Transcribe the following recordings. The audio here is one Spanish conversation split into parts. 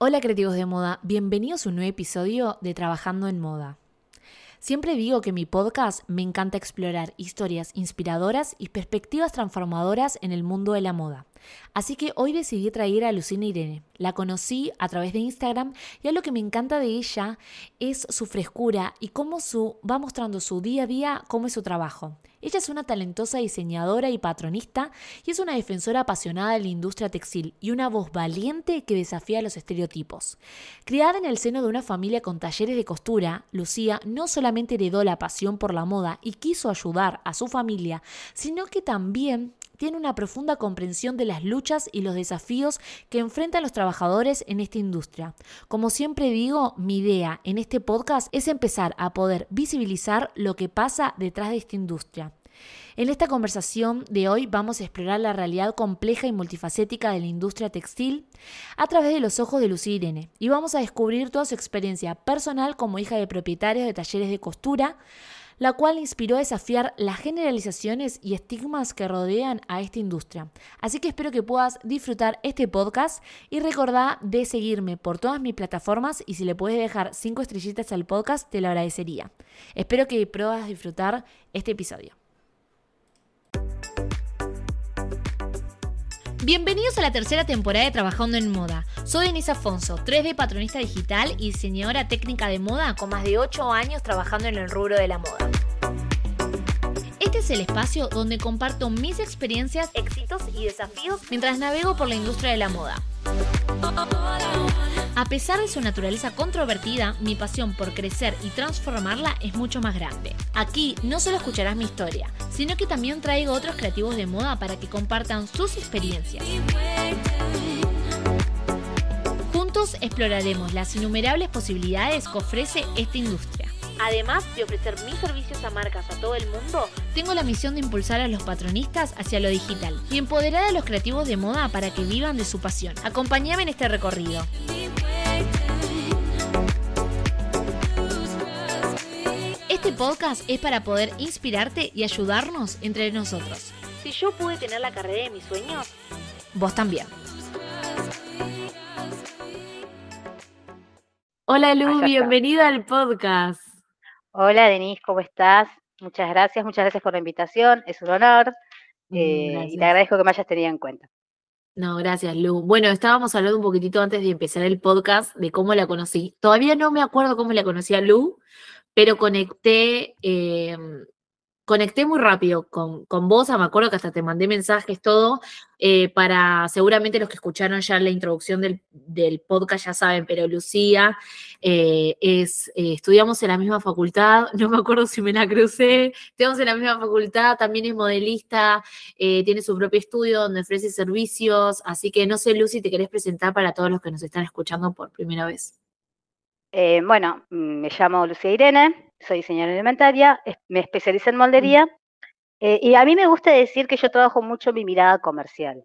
Hola creativos de moda, bienvenidos a un nuevo episodio de Trabajando en Moda. Siempre digo que mi podcast me encanta explorar historias inspiradoras y perspectivas transformadoras en el mundo de la moda. Así que hoy decidí traer a Lucina Irene. La conocí a través de Instagram y lo que me encanta de ella es su frescura y cómo su, va mostrando su día a día, cómo es su trabajo. Ella es una talentosa diseñadora y patronista y es una defensora apasionada de la industria textil y una voz valiente que desafía los estereotipos. Criada en el seno de una familia con talleres de costura, Lucía no solamente heredó la pasión por la moda y quiso ayudar a su familia, sino que también tiene una profunda comprensión de las luchas y los desafíos que enfrentan los trabajadores en esta industria. Como siempre digo, mi idea en este podcast es empezar a poder visibilizar lo que pasa detrás de esta industria. En esta conversación de hoy vamos a explorar la realidad compleja y multifacética de la industria textil a través de los ojos de Lucía Irene y vamos a descubrir toda su experiencia personal como hija de propietarios de talleres de costura, la cual inspiró a desafiar las generalizaciones y estigmas que rodean a esta industria. Así que espero que puedas disfrutar este podcast y recordá de seguirme por todas mis plataformas y si le puedes dejar 5 estrellitas al podcast te lo agradecería. Espero que puedas disfrutar este episodio. Bienvenidos a la tercera temporada de Trabajando en Moda. Soy Denise Afonso, 3D patronista digital y diseñadora técnica de moda con más de 8 años trabajando en el rubro de la moda. Este es el espacio donde comparto mis experiencias, éxitos y desafíos mientras navego por la industria de la moda. A pesar de su naturaleza controvertida, mi pasión por crecer y transformarla es mucho más grande. Aquí no solo escucharás mi historia, sino que también traigo otros creativos de moda para que compartan sus experiencias. Juntos exploraremos las innumerables posibilidades que ofrece esta industria. Además de ofrecer mis servicios a marcas a todo el mundo, tengo la misión de impulsar a los patronistas hacia lo digital y empoderar a los creativos de moda para que vivan de su pasión. Acompáñame en este recorrido. Este podcast es para poder inspirarte y ayudarnos entre nosotros. Si yo pude tener la carrera de mis sueños, vos también. Hola Lu, bienvenida al podcast. Hola Denise, ¿cómo estás? Muchas gracias, muchas gracias por la invitación, es un honor mm, eh, y te agradezco que me hayas tenido en cuenta. No, gracias, Lu. Bueno, estábamos hablando un poquitito antes de empezar el podcast de cómo la conocí. Todavía no me acuerdo cómo la conocí a Lu, pero conecté, em, conecté muy rápido con, con vos, me acuerdo que hasta te mandé mensajes, todo, eh, para seguramente los que escucharon ya la introducción del, podcast ya saben, pero Lucía eh, es, eh, estudiamos en la misma facultad, no me acuerdo si me la crucé, estudiamos en la misma facultad, también es modelista, tiene su propio estudio donde ofrece servicios, así que no sé, Lucy, te querés presentar para todos los que nos están escuchando por primera vez. Eh, bueno, mm, me llamo Lucía Irene, soy diseñadora alimentaria, me especializo en moldería eh, y a mí me gusta decir que yo trabajo mucho mi mirada comercial,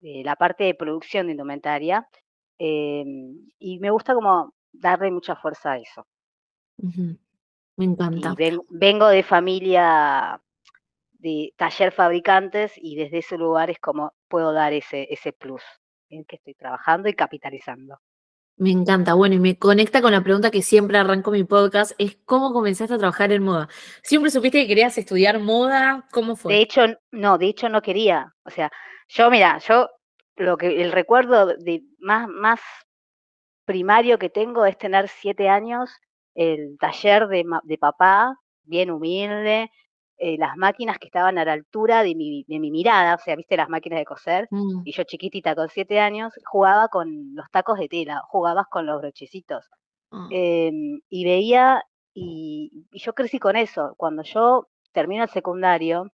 eh, la parte de producción de indumentaria, y me gusta como darle mucha fuerza a eso. Me encanta. vengo de familia de taller fabricantes y desde ese lugar es como puedo dar ese, ese plus en que estoy trabajando y capitalizando. Me encanta. Bueno, y me conecta con la pregunta que siempre arranco mi podcast, es ¿cómo comenzaste a trabajar en moda? ¿Siempre supiste que querías estudiar moda? ¿Cómo fue? De hecho, no, de hecho no quería. O sea, yo, mira, yo lo que el recuerdo de más, más primario que tengo es tener siete años, el taller de, de papá, bien humilde, eh, las máquinas que estaban a la altura de mi, de mi mirada, o sea, viste las máquinas de coser, mm. y yo chiquitita con siete años jugaba con los tacos de tela, jugabas con los brochecitos. Ah. Em, y veía, y, yo crecí con eso. Cuando yo termino el secundario,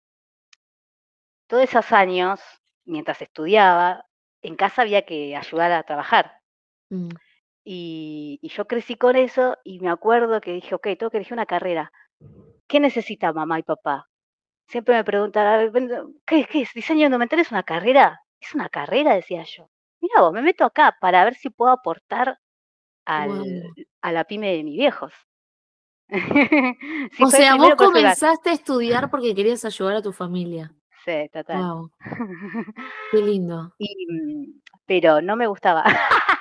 todos esos años, mientras estudiaba, en casa había que ayudar a trabajar. Mm. Y, y, yo crecí con eso y me acuerdo que dije, ok, tengo que elegir una carrera. ¿Qué necesita mamá y papá? Siempre me preguntan, ¿qué, qué es? ¿Diseño indumentario es una carrera? Es una carrera, decía yo. Mira vos, me meto acá para ver si puedo aportar al, a la pyme de mis viejos. o sea, vos comenzaste a estudiar porque querías ayudar a tu familia. Sí, total. Wow. Qué lindo. Y, mm, pero no me gustaba.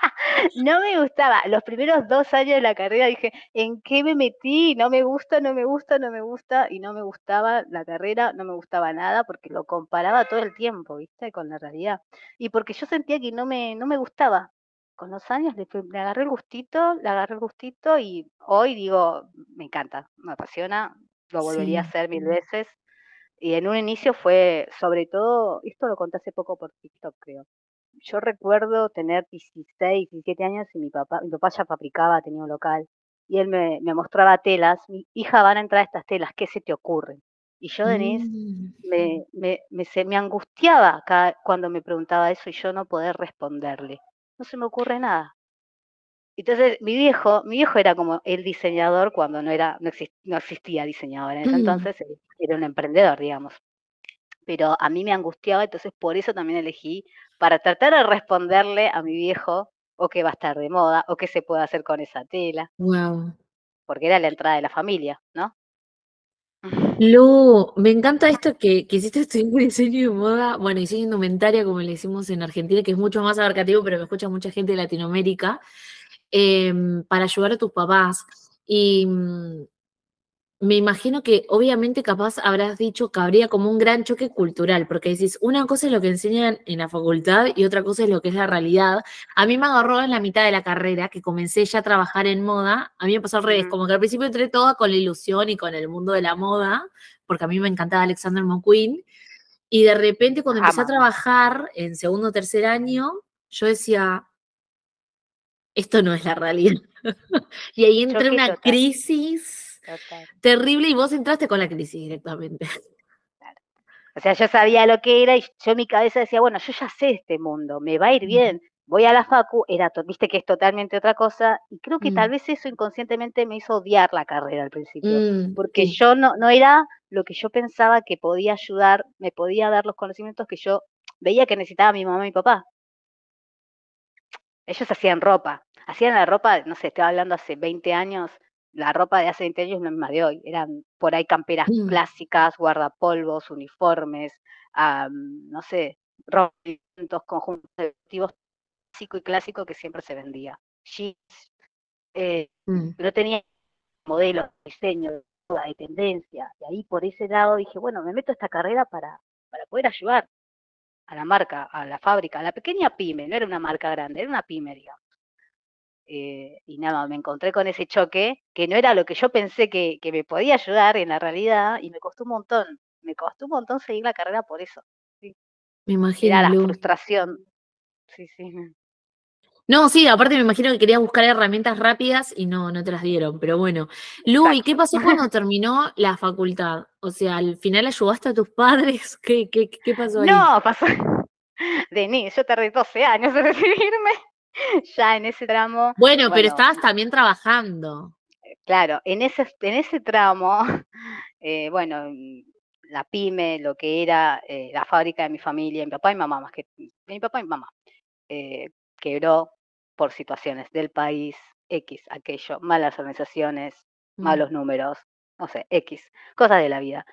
no me gustaba. Los primeros dos años de la carrera dije, ¿en qué me metí? No me gusta, no me gusta, no me gusta. Y no me gustaba la carrera, no me gustaba nada porque lo comparaba todo el tiempo, ¿viste? Con la realidad. Y porque yo sentía que no me, no me gustaba. Con los años le, le agarré el gustito, le agarré el gustito y hoy digo, me encanta, me apasiona, lo volvería a hacer mil veces. Y en un inicio fue, sobre todo, esto lo conté hace poco por TikTok, creo yo recuerdo tener 16, 17 años y mi papá, mi papá ya fabricaba, tenía un local, y él me, mostraba telas, mi hija, van a entrar estas telas, ¿qué se te ocurre? Y yo, Denise, mm. me, me, me, se, me angustiaba cada, cuando me preguntaba eso y yo no poder responderle. No se me ocurre nada. Entonces, mi viejo, mi viejo era como el diseñador cuando no era, no, no existía diseñador en ese mm. entonces, era un emprendedor, digamos. Pero a mí me angustiaba, entonces por eso también elegí para tratar de responderle a mi viejo o que va a estar de moda o qué se puede hacer con esa tela. Wow. Porque era la entrada de la familia, ¿no? Lu, me encanta esto que, que hiciste estudiar diseño de moda, bueno, diseño indumentaria, como le decimos en Argentina, que es mucho más abarcativo, pero me escucha mucha gente de Latinoamérica, em, para ayudar a tus papás. Y mm, me imagino que obviamente capaz habrás dicho que habría como un gran choque cultural, porque decís, una cosa es lo que enseñan en la facultad y otra cosa es lo que es la realidad. A mí me agarró en la mitad de la carrera, que comencé ya a trabajar en moda, a mí me pasó al revés, como que al principio entré toda con la ilusión y con el mundo de la moda, porque a mí me encantaba Alexander McQueen, y de repente cuando empecé a trabajar en segundo o tercer año, yo decía, esto no es la realidad. y ahí entré en una crisis Terrible, y vos entraste con la crisis directamente. O sea, yo sabía lo que era y yo en mi cabeza decía, bueno, yo ya sé este mundo, me va a ir bien, voy a la facu, era, viste que es totalmente otra cosa, y creo que tal mm. vez eso inconscientemente me hizo odiar la carrera al principio, mm, porque yo no, no era lo que yo pensaba que podía ayudar, me podía dar los conocimientos que yo veía que necesitaba mi mamá y mi papá. Ellos hacían ropa, hacían la ropa, no sé, estaba hablando hace 20 años, la ropa de hace 20 años no es más de hoy. Eran por ahí camperas mm. clásicas, guardapolvos, uniformes, no sé, ropa, conjuntos de vestidos clásico y clásico que siempre se vendía. Jeans, eh, mm. no tenía modelos, diseño, de tendencia. Y ahí por ese lado dije, bueno, me meto a esta carrera para, para poder ayudar a la marca, a la fábrica, a la pequeña pyme, no era una marca grande, era una pyme, digamos. Eh, y nada, me encontré con ese choque, que no era lo que yo pensé que, me podía ayudar en la realidad, y me costó un montón, me costó un montón seguir la carrera por eso. Me imagino. Era la frustración. Sí, sí. No, sí, aparte me imagino que querías buscar herramientas rápidas y no, no te las dieron, pero bueno. Lu, ¿y qué pasó cuando terminó la facultad? O sea, ¿al final ayudaste a tus padres? ¿Qué, qué, qué pasó ahí? No, pasó. Denise, yo tardé 12 años en recibirme. ya en ese tramo. Bueno, pero estabas también trabajando. Eh, claro, en ese, en ese tramo, eh, bueno, la pyme, lo que era eh, la fábrica de mi familia, mi papá y mamá, más que mi papá y mamá, quebró por situaciones del país, X, aquello, malas organizaciones, mm. malos números, no sé, X, cosas de la vida.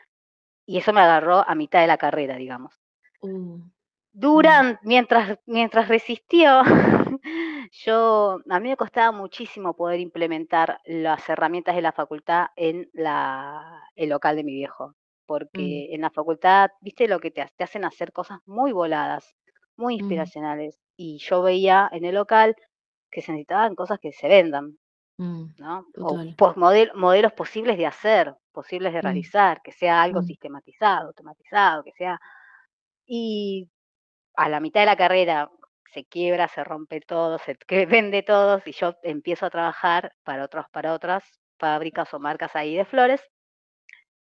Y eso me agarró a mitad de la carrera, digamos. Uh. Durante, mientras, mientras resistió, yo, a mí me costaba muchísimo poder implementar las herramientas de la facultad en la, el local de mi viejo, mm. porque en la facultad, viste lo que te, te, hacen hacer cosas muy voladas, muy mm. inspiracionales, y yo veía en el local que se necesitaban cosas que se vendan, mm, ¿no? O modelos posibles de hacer, posibles de realizar, que sea algo sistematizado, automatizado, que sea... Y a la mitad de la carrera se quiebra, se rompe todo, se vende todo, y yo empiezo a trabajar para otros, para otras fábricas o marcas ahí de flores.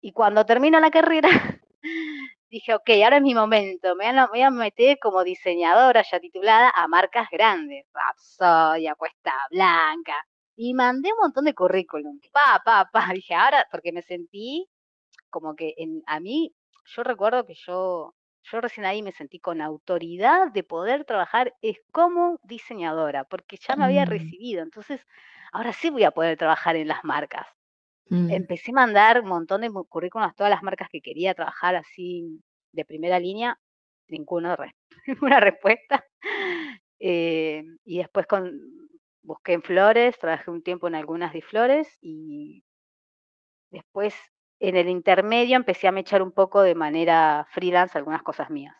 Y cuando termino la carrera, dije, ok, ahora es mi momento, me voy a meter como diseñadora ya titulada a marcas grandes, Rapsodia, Cuesta Blanca, y mandé un montón de currículum, pa, pa, pa, dije, ahora, porque me sentí como que en, a mí, yo recuerdo que yo yo recién ahí me sentí con autoridad de poder trabajar es como diseñadora, porque ya me había mm. recibido. Entonces, ahora sí voy a poder trabajar en las marcas. Mm. Empecé a mandar un montón de currículums a todas las marcas que quería trabajar así de primera línea, ninguna, ninguna respuesta. Eh, y después con, busqué en flores, trabajé un tiempo en algunas de flores y después en el intermedio empecé a mechar un poco de manera freelance algunas cosas mías.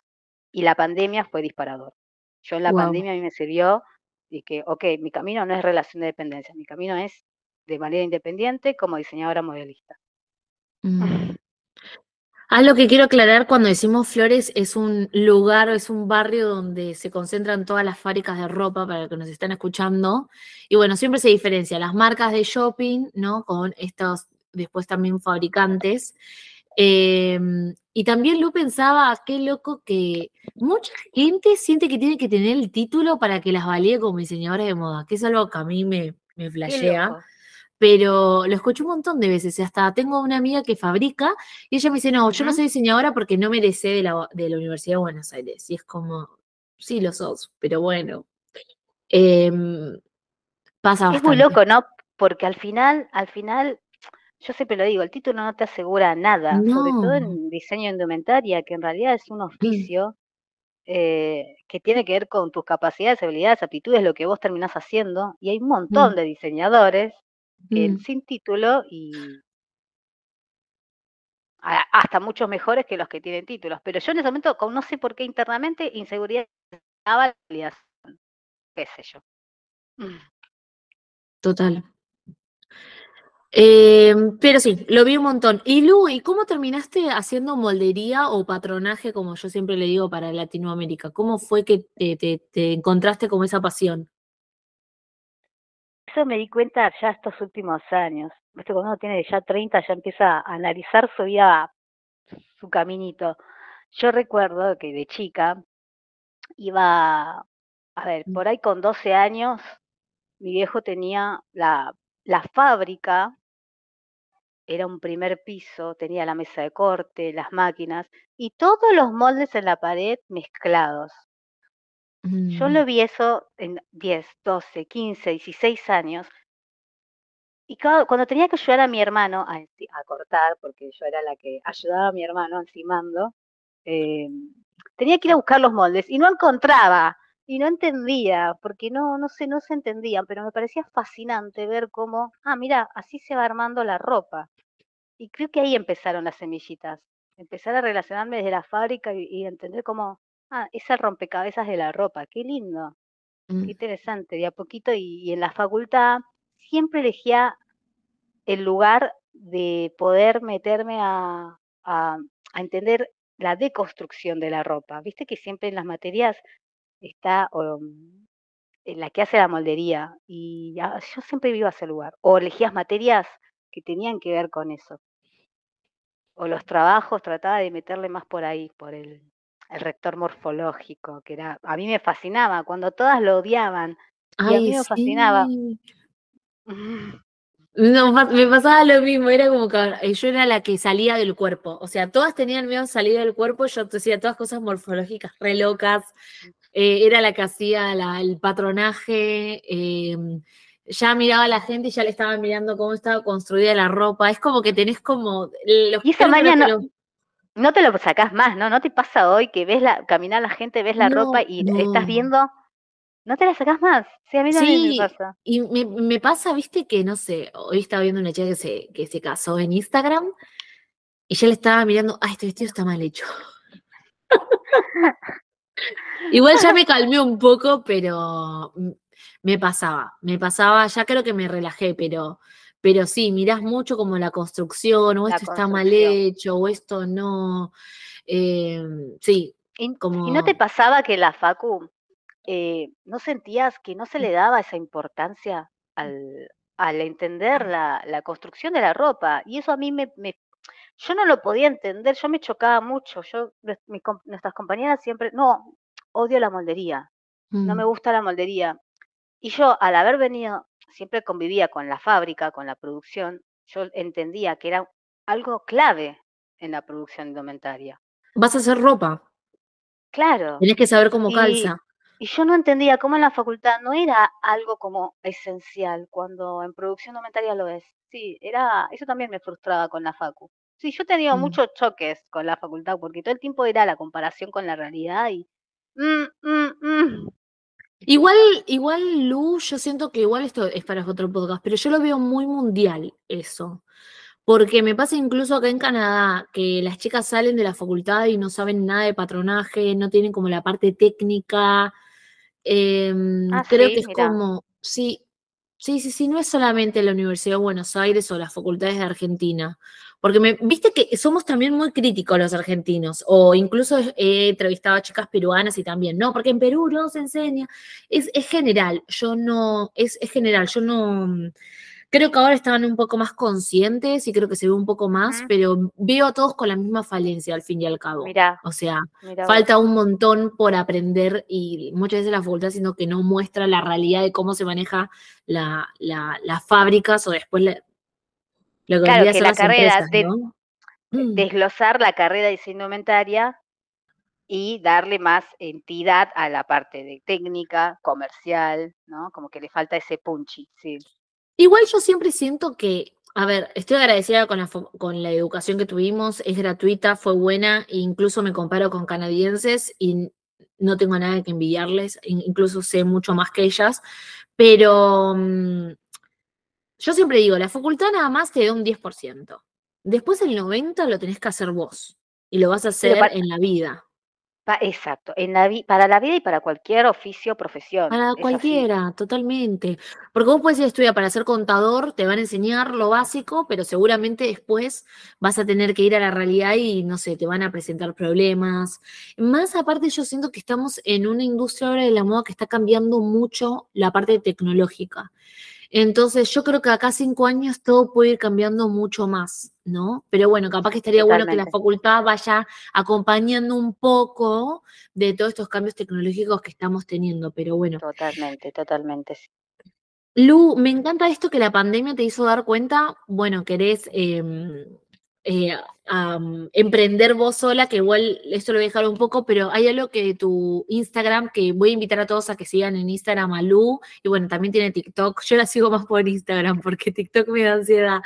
Y la pandemia fue disparador. Yo en la pandemia a mí me sirvió de que, ok, mi camino no es relación de dependencia, mi camino es de manera independiente como diseñadora modelista. Mm. Ah, lo que quiero aclarar cuando decimos Flores es un lugar, es un barrio donde se concentran todas las fábricas de ropa para los que nos están escuchando. Y bueno, siempre se diferencia las marcas de shopping, ¿no? Con estos después también fabricantes. Em, y también Lu pensaba, qué loco que mucha gente siente que tiene que tener el título para que las valide como diseñadora de moda, que es algo que a mí me, me flashea pero lo escucho un montón de veces. Hasta tengo una amiga que fabrica y ella me dice, no, yo no soy diseñadora porque no merecé de la, de la Universidad de Buenos Aires. Y es como, sí lo sos, pero bueno. Em, pasa Es muy loco, ¿no? Porque al final, al final, yo siempre lo digo, el título no te asegura nada, sobre todo en diseño indumentaria, que en realidad es un oficio eh, que tiene que ver con tus capacidades, habilidades, aptitudes, lo que vos terminás haciendo. Y hay un montón mm. de diseñadores Mm. sin título y hasta muchos mejores que los que tienen títulos. Pero yo en ese momento, no sé por qué internamente, inseguridad qué sé yo. Total. Em, pero sí, lo vi un montón. Y Lu, ¿y cómo terminaste haciendo moldería o patronaje, como yo siempre le digo, para Latinoamérica? ¿Cómo fue que te encontraste con esa pasión? Eso me di cuenta ya estos últimos años. Cuando uno tiene ya 30 ya empieza a analizar su vida, su caminito. Yo recuerdo que de chica iba, a ver, mm. por ahí con 12 años, mi viejo tenía la, la fábrica, era un primer piso, tenía la mesa de corte, las máquinas y todos los moldes en la pared mezclados. Yo lo mm. vi eso en 10, 12, 15, 16 años. Y cuando tenía que ayudar a mi hermano a, cortar, porque yo era la que ayudaba a mi hermano encimando, em, tenía que ir a buscar los moldes y no encontraba y no entendía, porque no, no sé, no se entendían, pero me parecía fascinante ver cómo, ah, mira, así se va armando la ropa. Y creo que ahí empezaron las semillitas, empezar a relacionarme desde la fábrica y entender cómo Ah, es el rompecabezas de la ropa, qué lindo, qué mm. interesante, de a poquito y, en la facultad siempre elegía el lugar de poder meterme a, a, entender la deconstrucción de la ropa. Viste que siempre en las materias está en la que hace la moldería y yo siempre vivo a ese lugar. O elegías materias que tenían que ver con eso. O los trabajos trataba de meterle más por ahí, por el, el rector morfológico, que era, a mí me fascinaba, cuando todas lo odiaban, y a mí me fascinaba. No, me pasaba lo mismo, era como que eh, yo era la que salía del cuerpo, o sea, todas tenían miedo a salir del cuerpo, yo hacía todas cosas morfológicas re locas, eh, era la que hacía el patronaje, em, ya miraba a la gente y ya le estaba mirando cómo estaba construida la ropa, es como que tenés como... Los y esa mañana, no te lo sacás más, ¿no? ¿No te pasa hoy que ves la, caminar la gente, ves la ropa y estás viendo? No te la sacás más. Sí, a mí también me pasa. Y me, pasa, viste, que no sé, hoy estaba viendo una chica que se, que se casó en Instagram y ya le estaba mirando, ay, este vestido está mal hecho. Igual ya me calmé un poco, pero me pasaba, me pasaba, ya creo que me relajé, pero pero sí, mirás mucho como la construcción, o esto está mal hecho, o esto no. Em, sí. Como... ¿Y no te pasaba que la Facu eh, no sentías que no se le daba esa importancia al, al entender la, la, construcción de la ropa? Y eso a mí me, me, Yo no lo podía entender, yo me chocaba mucho. Yo, nuestras compañeras siempre. No, odio la moldería. No me mm. gusta la moldería. Y yo, al haber venido siempre convivía con la fábrica, con la producción, yo entendía que era algo clave en la producción indumentaria. Vas a hacer ropa. Claro. Tienes que saber cómo calza. Y yo no entendía cómo en la facultad no era algo como esencial, cuando en producción indumentaria lo es. Sí, era, eso también me frustraba con la facu. Sí, yo he tenido mm. muchos choques con la facultad, porque todo el tiempo era la comparación con la realidad y... Mm, mm, Igual, igual, Lu, yo siento que igual esto es para otro podcast, pero yo lo veo muy mundial eso. Porque me pasa incluso acá en Canadá que las chicas salen de la facultad y no saben nada de patronaje, no tienen como la parte técnica. Em, Ah, creo sí, que es como, sí, sí, sí, sí, no es solamente la Universidad de Buenos Aires o las facultades de Argentina. Porque me, viste que somos también muy críticos los argentinos, o incluso he entrevistado a chicas peruanas y también, no, porque en Perú no se enseña. Es, es general, yo no, es, es general, yo no. Creo que ahora estaban un poco más conscientes y creo que se ve un poco más, pero veo a todos con la misma falencia al fin y al cabo. Mirá, O sea, mirá vos. falta un montón por aprender y muchas veces la facultad sino que no muestra la realidad de cómo se maneja la, la- las fábricas o después la- lo que Claro, que ser la las carrera empresas, de ¿no? de- Mm. desglosar la carrera de diseño y darle más entidad a la parte de técnica, comercial, ¿no? Como que le falta ese punchy, sí. Igual yo siempre siento que, a ver, estoy agradecida con la, con la educación que tuvimos, es gratuita, fue buena, e incluso me comparo con canadienses y no tengo nada que envidiarles, in- incluso sé mucho más que ellas, pero mm, yo siempre digo, la facultad nada más te da un 10%, después el 90% lo tenés que hacer vos y lo vas a hacer para, en la vida. pa- exacto, en la vi- para la vida y para cualquier oficio o profesión, Para así. cualquiera, totalmente. Porque vos puedes ir a estudiar para ser contador, te van a enseñar lo básico, pero seguramente después vas a tener que ir a la realidad y, no sé, te van a presentar problemas. Más aparte, yo siento que estamos en una industria ahora de la moda que está cambiando mucho la parte tecnológica. Entonces, yo creo que acá cinco años todo puede ir cambiando mucho más, ¿no? Pero bueno, capaz que estaría bueno que la facultad vaya acompañando un poco de todos estos cambios tecnológicos que estamos teniendo, pero bueno. Totalmente, totalmente. sí. Lu, me encanta esto que la pandemia te hizo dar cuenta, bueno, querés em, eh, emprender vos sola, que igual esto lo voy a dejar un poco, pero hay algo que tu Instagram, que voy a invitar a todos a que sigan en Instagram a Lu, y bueno, también tiene TikTok, yo la sigo más por Instagram porque TikTok me da ansiedad.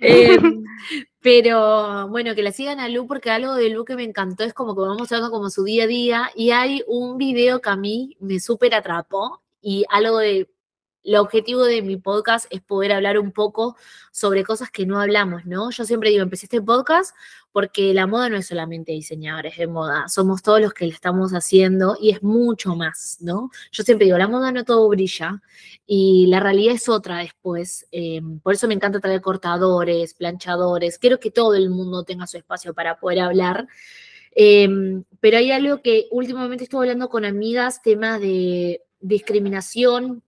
Em, pero bueno, que la sigan a Lu porque algo de Lu que me encantó es como que vamos mostrando como su día a día y hay un video que a mí me súper atrapó y algo de, el objetivo de mi podcast es poder hablar un poco sobre cosas que no hablamos, ¿no? Yo siempre digo, empecé este podcast porque la moda no es solamente diseñadores de moda, somos todos los que le estamos haciendo y es mucho más, ¿no? Yo siempre digo, la moda no todo brilla y la realidad es otra después. eh, por eso me encanta traer cortadores, planchadores, quiero que todo el mundo tenga su espacio para poder hablar. Eh, pero hay algo que últimamente estuve hablando con amigas, temas de discriminación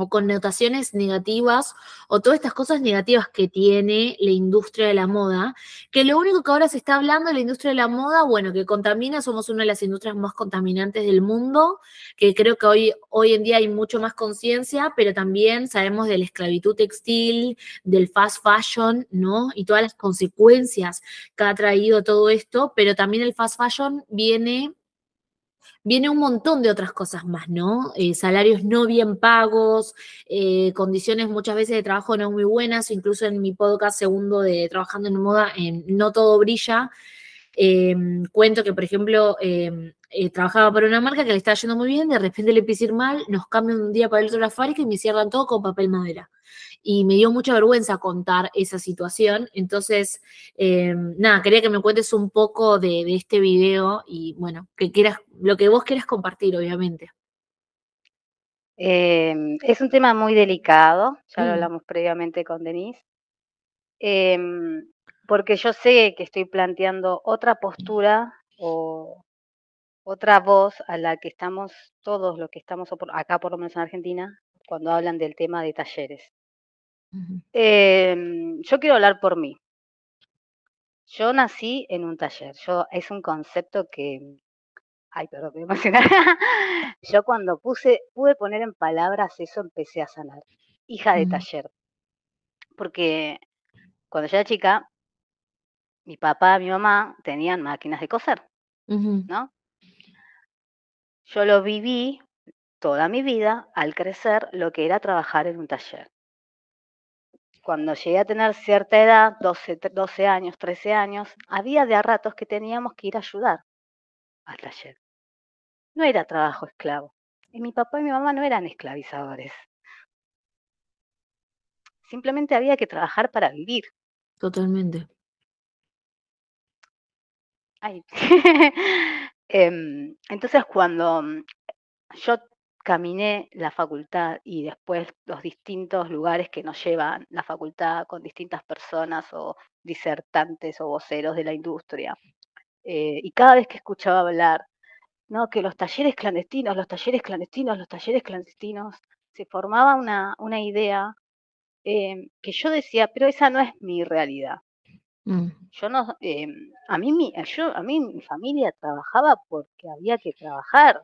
o connotaciones negativas o todas estas cosas negativas que tiene la industria de la moda, que lo único que ahora se está hablando de la industria de la moda, bueno, que contamina, somos una de las industrias más contaminantes del mundo, que creo que hoy, hoy en día hay mucho más conciencia, pero también sabemos de la esclavitud textil, del fast fashion, ¿no? Y todas las consecuencias que ha traído todo esto, pero también el fast fashion viene viene un montón de otras cosas más, ¿no? Eh, salarios no bien pagos, eh, condiciones muchas veces de trabajo no muy buenas, incluso en mi podcast segundo de Trabajando en Moda, No Todo Brilla, eh, cuento que, por ejemplo, eh, eh, trabajaba para una marca que le estaba yendo muy bien, de repente le empieza a ir mal, nos cambian un día para el otro la fábrica y me cierran todo con papel madera. Y me dio mucha vergüenza contar esa situación. Entonces, eh, nada, quería que me cuentes un poco de, de este video y bueno, que quieras, lo que vos quieras compartir, obviamente. Em, es un tema muy delicado, ya lo Mm, hablamos previamente con Denise, em, porque yo sé que estoy planteando otra postura o otra voz a la que estamos todos los que estamos acá, por lo menos en Argentina, cuando hablan del tema de talleres. Em, yo quiero hablar por mí. Yo nací en un taller. Yo es un concepto que, ay, perdón, me emocioné. Yo cuando puse, pude poner en palabras eso, empecé a sanar. Hija de taller. Porque cuando yo era chica, mi papá, mi mamá tenían máquinas de coser, ¿no? Yo lo viví toda mi vida al crecer lo que era trabajar en un taller. Cuando llegué a tener cierta edad, 12, tre- 12 años, 13 años, había de a ratos que teníamos que ir a ayudar al taller. No era trabajo esclavo. Y mi papá y mi mamá no eran esclavizadores. Simplemente había que trabajar para vivir. Totalmente. Em, entonces, cuando mm, yo caminé la facultad y después los distintos lugares que nos llevan la facultad con distintas personas o disertantes o voceros de la industria, eh, y cada vez que escuchaba hablar, no, que los talleres clandestinos, los talleres clandestinos, los talleres clandestinos, se formaba una, una idea em, que yo decía, pero esa no es mi realidad. Mm. Yo no, em, a mí mi, yo, a mí mi familia trabajaba porque había que trabajar.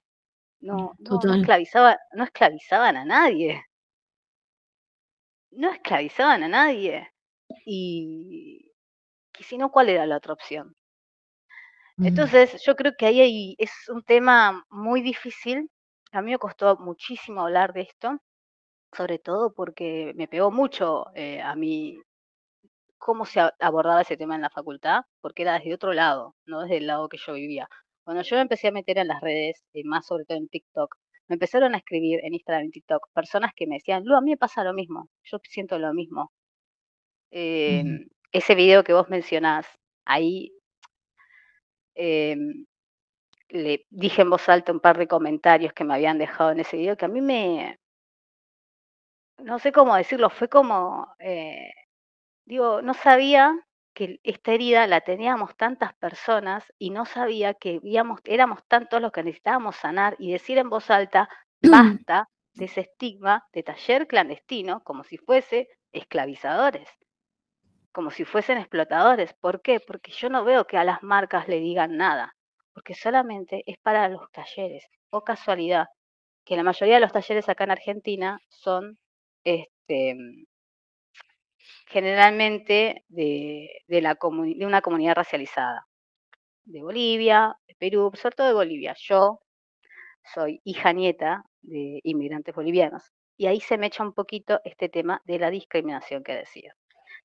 No, no, esclavizaba, no esclavizaban a nadie. No esclavizaban a nadie. Y, y si no, ¿cuál era la otra opción? Entonces, yo creo que ahí es un tema muy difícil. A mí me costó muchísimo hablar de esto, sobre todo porque me pegó mucho eh, a mí cómo se abordaba ese tema en la facultad, porque era desde otro lado, no desde el lado que yo vivía. Cuando yo me empecé a meter en las redes, eh, más sobre todo en TikTok, me empezaron a escribir en Instagram y TikTok personas que me decían, Lu, a mí me pasa lo mismo, yo siento lo mismo. Em, ese video que vos mencionás, ahí em, le dije en voz alta un par de comentarios que me habían dejado en ese video que a mí me, no sé cómo decirlo, fue como, eh, digo, no sabía que esta herida la teníamos tantas personas y no sabía que éramos tantos los que necesitábamos sanar y decir en voz alta, basta de ese estigma de taller clandestino como si fuese esclavizadores, como si fuesen explotadores. ¿Por qué? Porque yo no veo que a las marcas le digan nada, porque solamente es para los talleres. O casualidad, que la mayoría de los talleres acá en Argentina son este, generalmente de, la de una comunidad racializada, de Bolivia, de Perú, sobre todo de Bolivia. Yo soy hija nieta de inmigrantes bolivianos y ahí se me echa un poquito este tema de la discriminación que decía.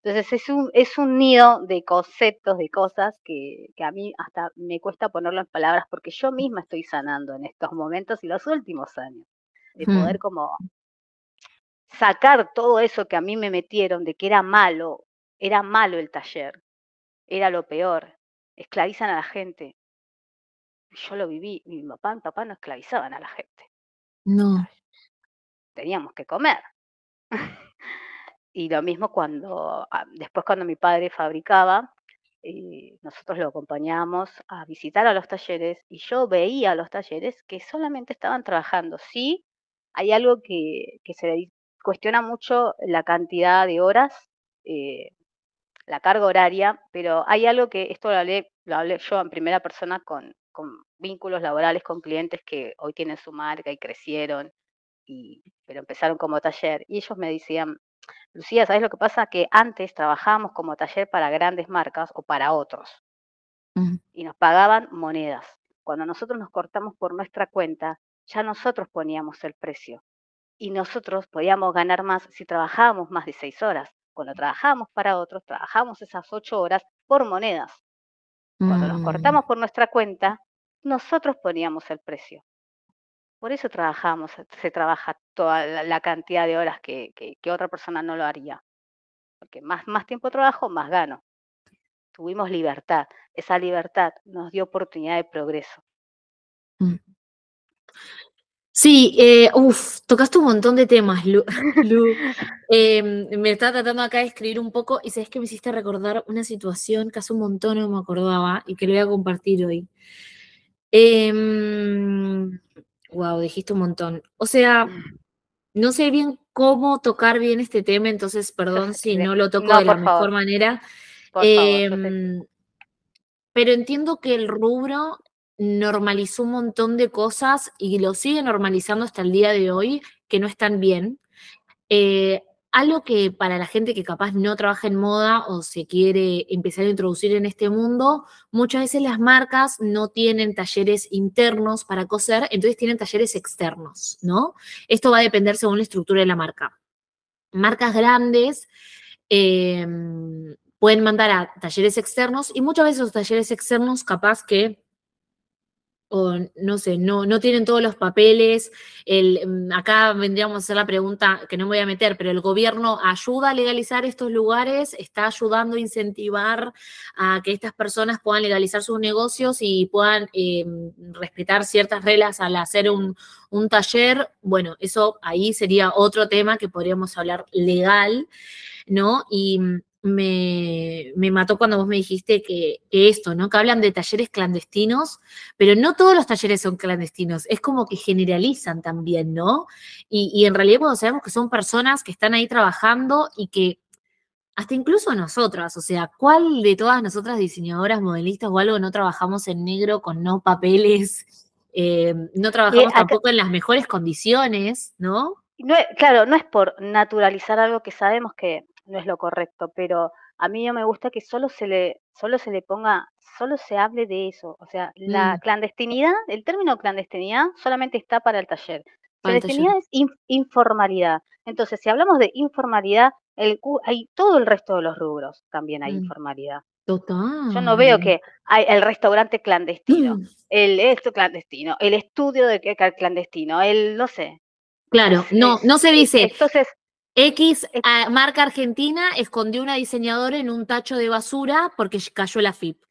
Entonces es un, es un nido de conceptos, de cosas que, que, a mí hasta me cuesta ponerlo en palabras porque yo misma estoy sanando en estos momentos y los últimos años, de poder como sacar todo eso que a mí me metieron de que era malo, era malo el taller, era lo peor, esclavizan a la gente. Yo lo viví, mi papá y mi papá no esclavizaban a la gente. No. Teníamos que comer. y lo mismo cuando, ah, después cuando mi padre fabricaba, eh, nosotros lo acompañábamos a visitar a los talleres y yo veía a los talleres que solamente estaban trabajando. Sí, hay algo que, que se, cuestiona mucho la cantidad de horas, eh, la carga horaria, pero hay algo que esto lo hablé, lo hablé yo en primera persona con, vínculos laborales con clientes que hoy tienen su marca y crecieron, y, pero empezaron como taller. Y ellos me decían, Lucía, ¿sabes lo que pasa? Que antes trabajábamos como taller para grandes marcas o para otros. Y nos pagaban monedas. Cuando nosotros nos cortamos por nuestra cuenta, ya nosotros poníamos el precio y nosotros podíamos ganar más si trabajábamos más de seis horas. Cuando trabajábamos para otros, trabajamos esas ocho horas por monedas. Cuando nos mm. cortamos por nuestra cuenta, nosotros poníamos el precio. Por eso trabajamos, se trabaja toda la, cantidad de horas que, otra persona no lo haría. Porque más, más tiempo trabajo, más gano. Tuvimos libertad. Esa libertad nos dio oportunidad de progreso. Mm. Sí, eh, uff, tocaste un montón de temas, Lu. Em, me estaba tratando acá de escribir un poco y sabes que me hiciste recordar una situación que hace un montón no me acordaba y que lo voy a compartir hoy. wow, em, dijiste un montón. O sea, no sé bien cómo tocar bien este tema, entonces perdón si no lo toco de la mejor manera. Em, pero entiendo que el rubro normalizó un montón de cosas y lo sigue normalizando hasta el día de hoy que no están bien. Eh, algo que para la gente que capaz no trabaja en moda o se quiere empezar a introducir en este mundo, muchas veces las marcas no tienen talleres internos para coser, entonces tienen talleres externos, ¿no? Esto va a depender según la estructura de la marca. Marcas grandes em, pueden mandar a talleres externos y muchas veces los talleres externos capaz que o no sé, no, no tienen todos los papeles. El, mm, acá vendríamos a hacer la pregunta que no me voy a meter, pero el gobierno ayuda a legalizar estos lugares, está ayudando a incentivar a que estas personas puedan legalizar sus negocios y puedan eh, respetar ciertas reglas al hacer un, un taller. Bueno, eso ahí sería otro tema que podríamos hablar legal, ¿no? Y mm, me, mató cuando vos me dijiste que, esto, ¿no? Que hablan de talleres clandestinos, pero no todos los talleres son clandestinos, es como que generalizan también, ¿no? Y, en realidad cuando sabemos que son personas que están ahí trabajando y que hasta incluso nosotras, o sea, ¿cuál de todas nosotras diseñadoras, modelistas o algo no trabajamos en negro con no papeles? Eh, no trabajamos tampoco en las mejores condiciones, ¿no? No, claro, no es por naturalizar algo que sabemos que no es lo correcto, pero a mí no me gusta que solo se le, solo se le ponga, solo se hable de eso. O sea, la mm. clandestinidad, el término clandestinidad solamente está para el taller. clandestinidad es informalidad. Entonces, si hablamos de informalidad, el, hay todo el resto de los rubros también hay mm. informalidad. Total. Yo no veo que hay el restaurante clandestino, mm. el esto clandestino, el estudio de clandestino, el no sé. Claro, no, no se dice. Entonces, X marca argentina escondió una diseñadora en un tacho de basura porque cayó la FIP.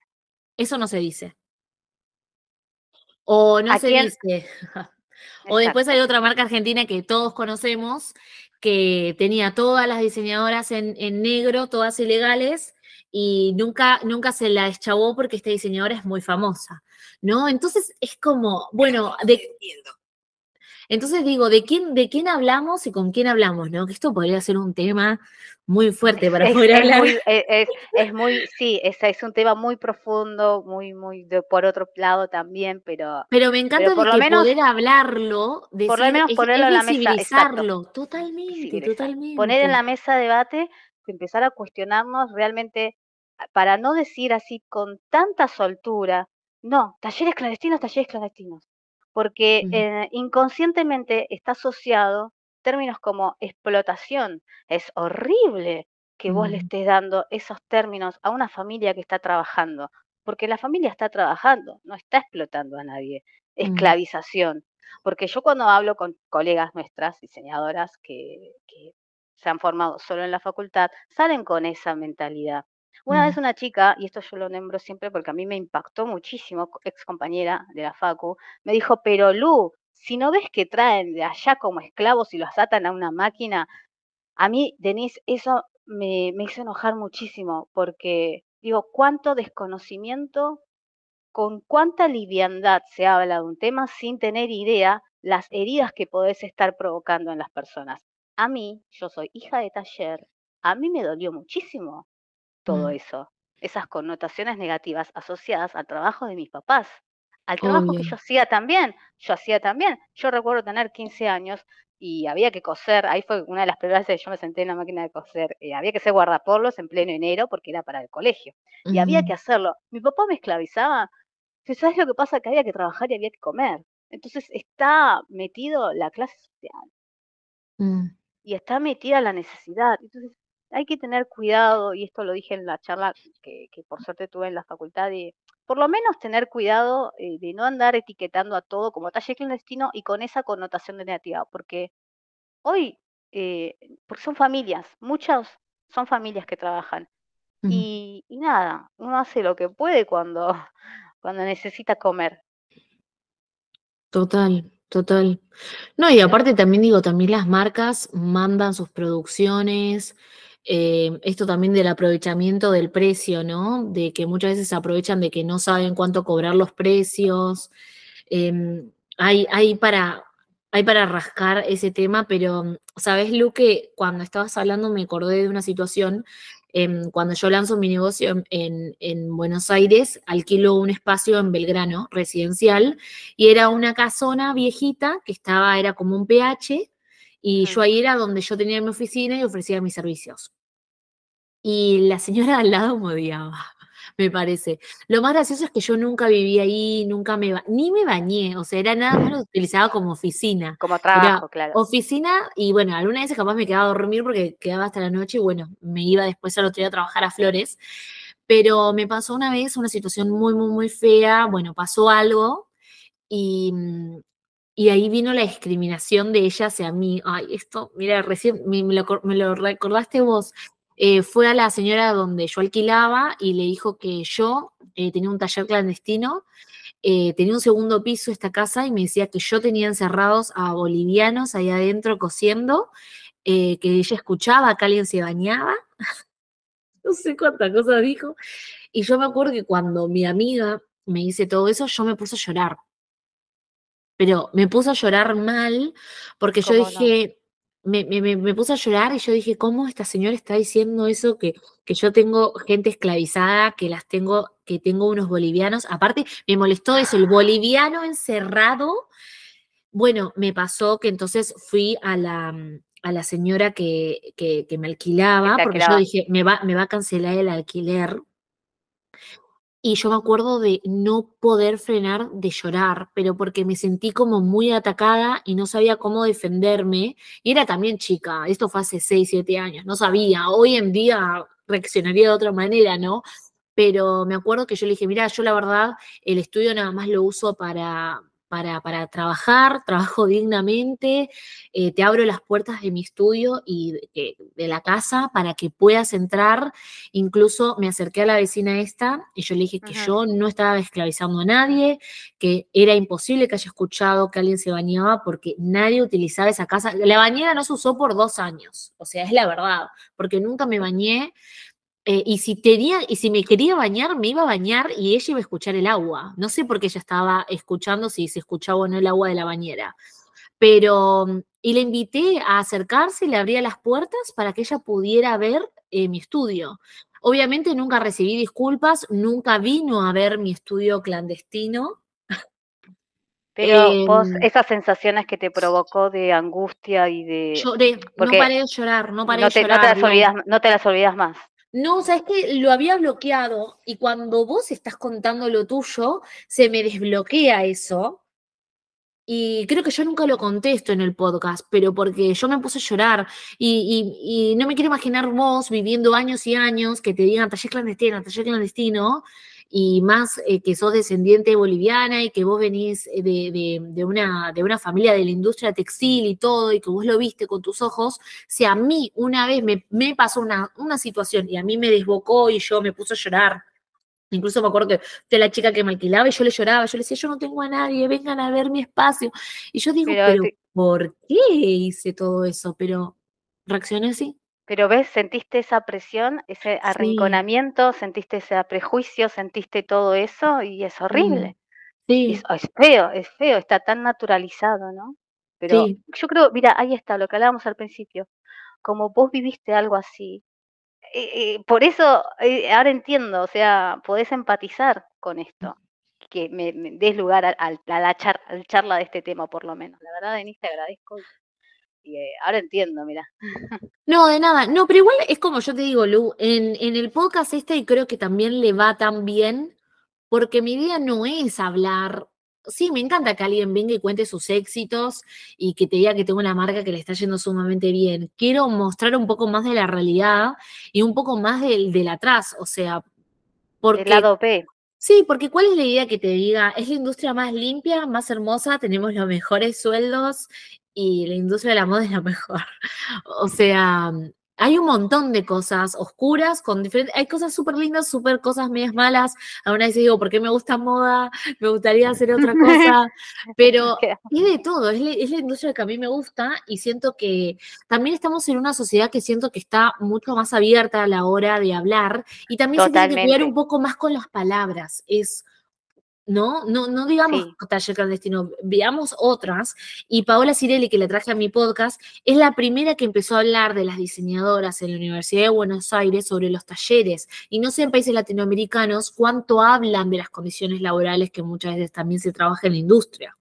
Eso no se dice. O no se dice. o después hay otra marca argentina que todos conocemos que tenía todas las diseñadoras en, negro, todas ilegales, y nunca, nunca se la deschavó porque esta diseñadora es muy famosa, ¿no? Entonces es como, bueno, de, entonces digo, ¿de quién, ¿de quién hablamos y con quién hablamos? ¿no? Que esto podría ser un tema muy fuerte para poder hablar. E, es, muy, sí, es, es un tema muy profundo, muy, muy, por otro lado también, pero... Pero me encanta por lo menos, poder hablarlo, por lo menos ponerlo en la mesa. Totalmente, totalmente. Poner en la mesa debate, empezar a cuestionarnos realmente, para no decir así con tanta soltura, no, talleres clandestinos, talleres clandestinos porque eh, inconscientemente está asociado términos como explotación. Es horrible que vos le estés dando esos términos a una familia que está trabajando, porque la familia está trabajando, no está explotando a nadie. Esclavización. Porque yo cuando hablo con colegas nuestras, diseñadoras, que, que se han formado solo en la facultad, salen con esa mentalidad. Una vez una chica, y esto yo lo nombro siempre porque a mí me impactó muchísimo, ex compañera de la Facu, me dijo, pero Lu, si no ves que traen de allá como esclavos y los atan a una máquina, a mí, Denise, eso me, me hizo enojar muchísimo porque digo, cuánto desconocimiento, con cuánta liviandad se habla de un tema sin tener idea las heridas que podés estar provocando en las personas. A mí, yo soy hija de taller, a mí me dolió muchísimo todo mm. eso, esas connotaciones negativas asociadas al trabajo de mis papás, al trabajo que yo hacía también, yo hacía también. Yo recuerdo tener 15 años y había que coser, ahí fue una de las primeras veces que yo me senté en la máquina de coser, eh, había que ser guardapollos en pleno enero porque era para el colegio, y había que hacerlo. Mi papá me esclavizaba, ¿sabes lo que pasa? Que había que trabajar y había que comer. Entonces está metido la clase social. Mm. Y está metida la necesidad. Entonces, hay que tener cuidado, y esto lo dije en la charla que, por suerte tuve en la facultad, de por lo menos tener cuidado eh, de no andar etiquetando a todo como taller clandestino y con esa connotación negativa, porque hoy, eh, porque son familias, muchas son familias que trabajan. y, y, nada, uno hace lo que puede cuando, cuando necesita comer. Total, total. No, y aparte también digo, también las marcas mandan sus producciones, eh, esto también del aprovechamiento del precio, ¿no? De que muchas veces se aprovechan de que no saben cuánto cobrar los precios. Em, hay, para, hay para rascar ese tema, pero, ¿sabes, Luque? Cuando estabas hablando me acordé de una situación. Em, cuando yo lanzo mi negocio en, en, Buenos Aires, alquilo un espacio en Belgrano, residencial, y era una casona viejita que estaba, era como un PH, y yo ahí era donde yo tenía mi oficina y ofrecía mis servicios. Y la señora al lado me odiaba, me parece. Lo más gracioso es que yo nunca viví ahí, nunca me, ni me bañé, o sea, era nada más lo utilizaba como oficina. Como trabajo, claro. Oficina, y bueno, algunas veces capaz me quedaba a dormir porque quedaba hasta la noche y bueno, me iba después al otro día a trabajar a Flores. Pero me pasó una vez una situación muy, muy, muy fea, bueno, pasó algo Y, y ahí vino la discriminación de ella hacia mí. Ay, esto, mira, recién me, lo, recordaste vos. Eh, fue a la señora donde yo alquilaba y le dijo que yo eh, tenía un taller clandestino, eh, tenía un segundo piso esta casa y me decía que yo tenía encerrados a bolivianos ahí adentro cosiendo, que ella escuchaba que alguien se bañaba. no sé cuántas cosas dijo. Y yo me acuerdo que cuando mi amiga me dice todo eso, yo me puse a llorar pero me puse a llorar mal porque yo dije, me, me, puse a llorar y yo dije, ¿cómo esta señora está diciendo eso? Que, que yo tengo gente esclavizada, que las tengo, que tengo unos bolivianos. Aparte, me molestó eso, el boliviano encerrado. Bueno, me pasó que entonces fui a la, a la señora que, que, me alquilaba, porque yo dije, me va, me va a cancelar el alquiler y yo me acuerdo de no poder frenar de llorar, pero porque me sentí como muy atacada y no sabía cómo defenderme. Y era también chica, esto fue hace 6, 7 años, no sabía. Hoy en día reaccionaría de otra manera, ¿no? Pero me acuerdo que yo le dije, mira, yo la verdad el estudio nada más lo uso para, para, para trabajar, trabajo dignamente, eh, te abro las puertas de mi estudio y de, la casa para que puedas entrar. Incluso me acerqué a la vecina esta y yo le dije que yo no estaba esclavizando a nadie, que era imposible que haya escuchado que alguien se bañaba porque nadie utilizaba esa casa. La bañera no se usó por dos años, o sea, es la verdad, porque nunca me bañé eh, y, si tenía, y si me quería bañar, me iba a bañar y ella iba a escuchar el agua. No sé por qué ella estaba escuchando si se escuchaba o no el agua de la bañera. Pero, mm, y le invité a acercarse, le abría las puertas para que ella pudiera ver eh, mi estudio. Obviamente nunca recibí disculpas, nunca vino a ver mi estudio clandestino. Pero vos, em, esas sensaciones que te provocó de angustia y de... Lloré, no paré de llorar, no paré de llorar. No te, las olvidas, no te las olvidas más. No, sabes que lo había bloqueado y cuando vos estás contando lo tuyo, se me desbloquea eso. Y creo que yo nunca lo contesto en el podcast, pero porque yo me puse a llorar y, y no me quiero imaginar vos viviendo años y años que te digan taller clandestino, taller clandestino, y más eh, que sos descendiente boliviana y que vos venís eh, de, una, de una familia de la industria textil y todo, y que vos lo viste con tus ojos, si a mí una vez me, pasó una, una situación y a mí me desbocó y yo me puse a llorar, Incluso me acuerdo que de la chica que me alquilaba y yo le lloraba, yo le decía, yo no tengo a nadie, vengan a ver mi espacio. Y yo digo, pero, ¿por qué hice todo eso? Pero reaccioné así. Pero ves, sentiste esa presión, ese arrinconamiento, sentiste ese prejuicio, sentiste todo eso y es horrible. Sí. Es, feo, es feo, está tan naturalizado, ¿no? Pero yo creo, mira, ahí está lo que hablábamos al principio. Como vos viviste algo así, eh, eh, por eso eh, ahora entiendo, o sea, podés empatizar con esto, que me, des lugar a, la charla de este tema por lo menos. La verdad, Denise, te agradezco y eh, ahora entiendo, mira. No, de nada. No, pero igual es como yo te digo, Lu, en, en el podcast este creo que también le va tan bien, porque mi idea no es hablar. Sí, me encanta que alguien venga y cuente sus éxitos y que te diga que tengo una marca que le está yendo sumamente bien. Quiero mostrar un poco más de la realidad y un poco más del, del atrás, o sea, porque... El lado P. Sí, porque ¿cuál es la idea que te diga? Es la industria más limpia, más hermosa, tenemos los mejores sueldos y la industria de la moda es la mejor. O sea, hay un montón de cosas oscuras, con diferentes, hay cosas súper lindas, súper cosas medias malas. Alguna vez digo, ¿por qué me gusta moda? Me gustaría hacer otra cosa, pero es de todo, es la, industria que a mí me gusta y siento que también estamos en una sociedad que siento que está mucho más abierta a la hora de hablar y también se tiene que cuidar un poco más con las palabras. Es ¿no? No, no digamos taller clandestino, veamos otras. Y Paola Cirelli, que le traje a mi podcast, es la primera que empezó a hablar de las diseñadoras en la Universidad de Buenos Aires sobre los talleres. Y no sé en países latinoamericanos cuánto hablan de las condiciones laborales que muchas veces también se trabaja en la industria.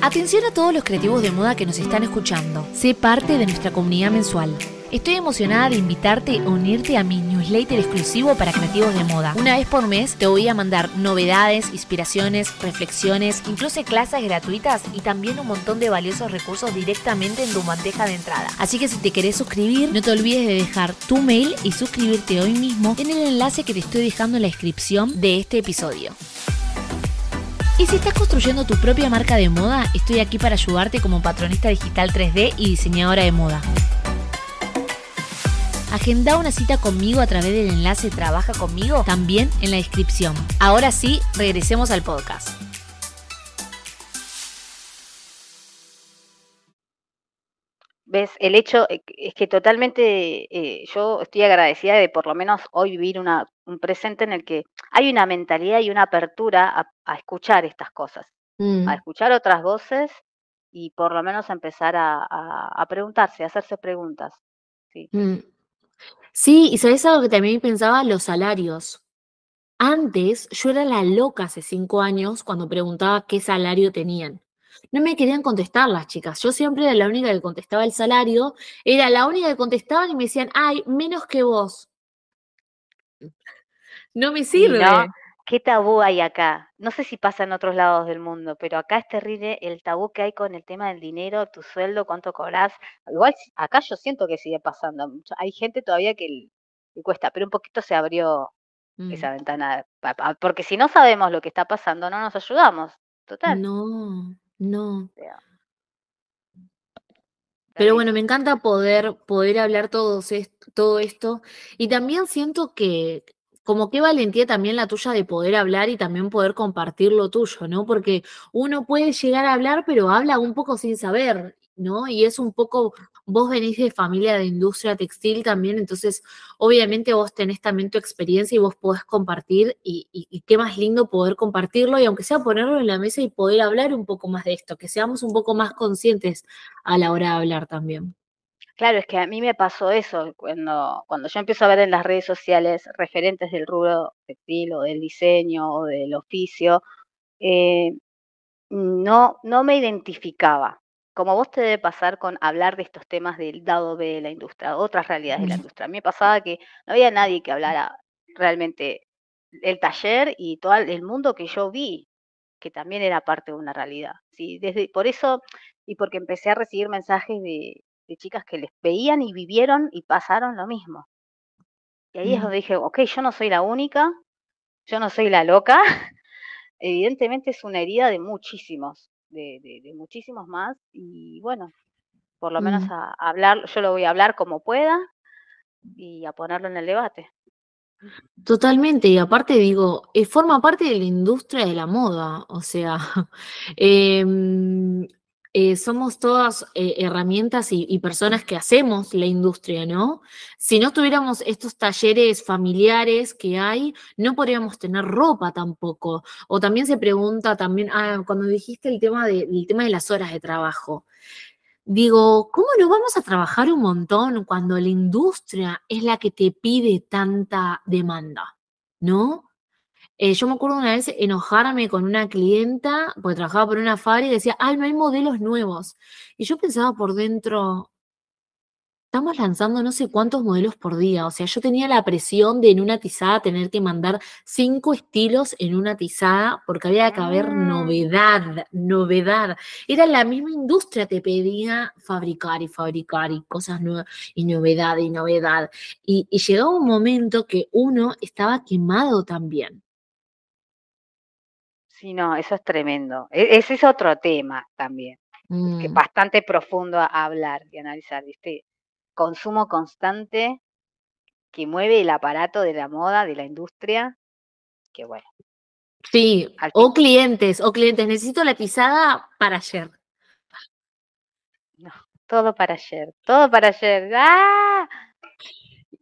Atención a todos los creativos de moda que nos están escuchando. Sé parte de nuestra comunidad mensual. Estoy emocionada de invitarte a unirte a mi newsletter exclusivo para creativos de moda. Una vez por mes te voy a mandar novedades, inspiraciones, reflexiones, incluso clases gratuitas y también un montón de valiosos recursos directamente en tu bandeja de entrada. Así que si te querés suscribir, no te olvides de dejar tu mail y suscribirte hoy mismo en el enlace que te estoy dejando en la descripción de este episodio. Y si estás construyendo tu propia marca de moda, estoy aquí para ayudarte como patronista digital 3D y diseñadora de moda. Agenda una cita conmigo a través del enlace Trabaja conmigo también en la descripción. Ahora sí, regresemos al podcast. ¿Ves? El hecho eh, es que totalmente eh, yo estoy agradecida de por lo menos hoy vivir una, un presente en el que hay una mentalidad y una apertura a, escuchar estas cosas, a mm. escuchar otras voces y por lo menos empezar a, preguntarse, a hacerse preguntas. Sí. Mm. Sí, y sabes algo que también pensaba, los salarios. Antes yo era la loca hace cinco años cuando preguntaba qué salario tenían. No me querían contestar las chicas. Yo siempre era la única que contestaba el salario. Era la única que contestaban y me decían, ay, menos que vos. No me sirve. ¿Qué tabú hay acá? No sé si pasa en otros lados del mundo, pero acá es terrible el tabú que hay con el tema del dinero, tu sueldo, cuánto cobras. Igual acá yo siento que sigue pasando. Hay gente todavía que le cuesta, pero un poquito se abrió esa mm. ventana. Porque si no sabemos lo que está pasando, no nos ayudamos. Total. No, no. Pero bueno, me encanta poder, poder hablar todo, todo esto. Y también siento que como qué valentía también la tuya de poder hablar y también poder compartir lo tuyo, ¿no? Porque uno puede llegar a hablar, pero habla un poco sin saber. ¿no? Y es un poco, vos venís de familia de industria textil también, entonces obviamente vos tenés también tu experiencia y vos podés compartir y, qué más lindo poder compartirlo y aunque sea ponerlo en la mesa y poder hablar un poco más de esto, que seamos un poco más conscientes a la hora de hablar también. Claro, es que a mí me pasó eso cuando, cuando yo empiezo a ver en las redes sociales referentes del rubro textil o del diseño o del oficio, eh, no, no me identificaba como vos te debe pasar con hablar de estos temas del dado B de la industria, otras realidades de la industria. A mí me pasaba que no había nadie que hablara realmente el taller y todo el mundo que yo vi, que también era parte de una realidad. ¿sí? Desde, por eso, y porque empecé a recibir mensajes de, chicas que les veían y vivieron y pasaron lo mismo. Y ahí es donde dije, ok, yo no soy la única, yo no soy la loca. Evidentemente es una herida de muchísimos de, muchísimos más y bueno, por lo menos mm. a, hablar, yo lo voy a hablar como pueda y a ponerlo en el debate. Totalmente, y aparte digo, eh, forma parte de la industria de la moda, o sea, em, eh, somos todas eh, herramientas y, personas que hacemos la industria, ¿no? Si no tuviéramos estos talleres familiares que hay, no podríamos tener ropa tampoco. O también se pregunta, también, ah, cuando dijiste el tema, de, el tema de las horas de trabajo, digo, ¿cómo no vamos a trabajar un montón cuando la industria es la que te pide tanta demanda? ¿No? Eh, yo me acuerdo una vez enojarme con una clienta, porque trabajaba por una fábrica y decía, ay, no hay modelos nuevos. Y yo pensaba por dentro, estamos lanzando no sé cuántos modelos por día. O sea, yo tenía la presión de en una tizada tener que mandar cinco estilos en una tizada porque había que haber ah. novedad, novedad. Era la misma industria, te pedía fabricar y fabricar y cosas nuevas y novedad y novedad. Y, y llegaba un momento que uno estaba quemado también. Sí, no, eso es tremendo. E, ese es otro tema también, que mm. bastante profundo a hablar y analizar, ¿viste? Consumo constante que mueve el aparato de la moda, de la industria, que bueno. Sí, o clientes, o clientes, necesito la pisada para ayer. No, todo para ayer, todo para ayer. ¡Ah!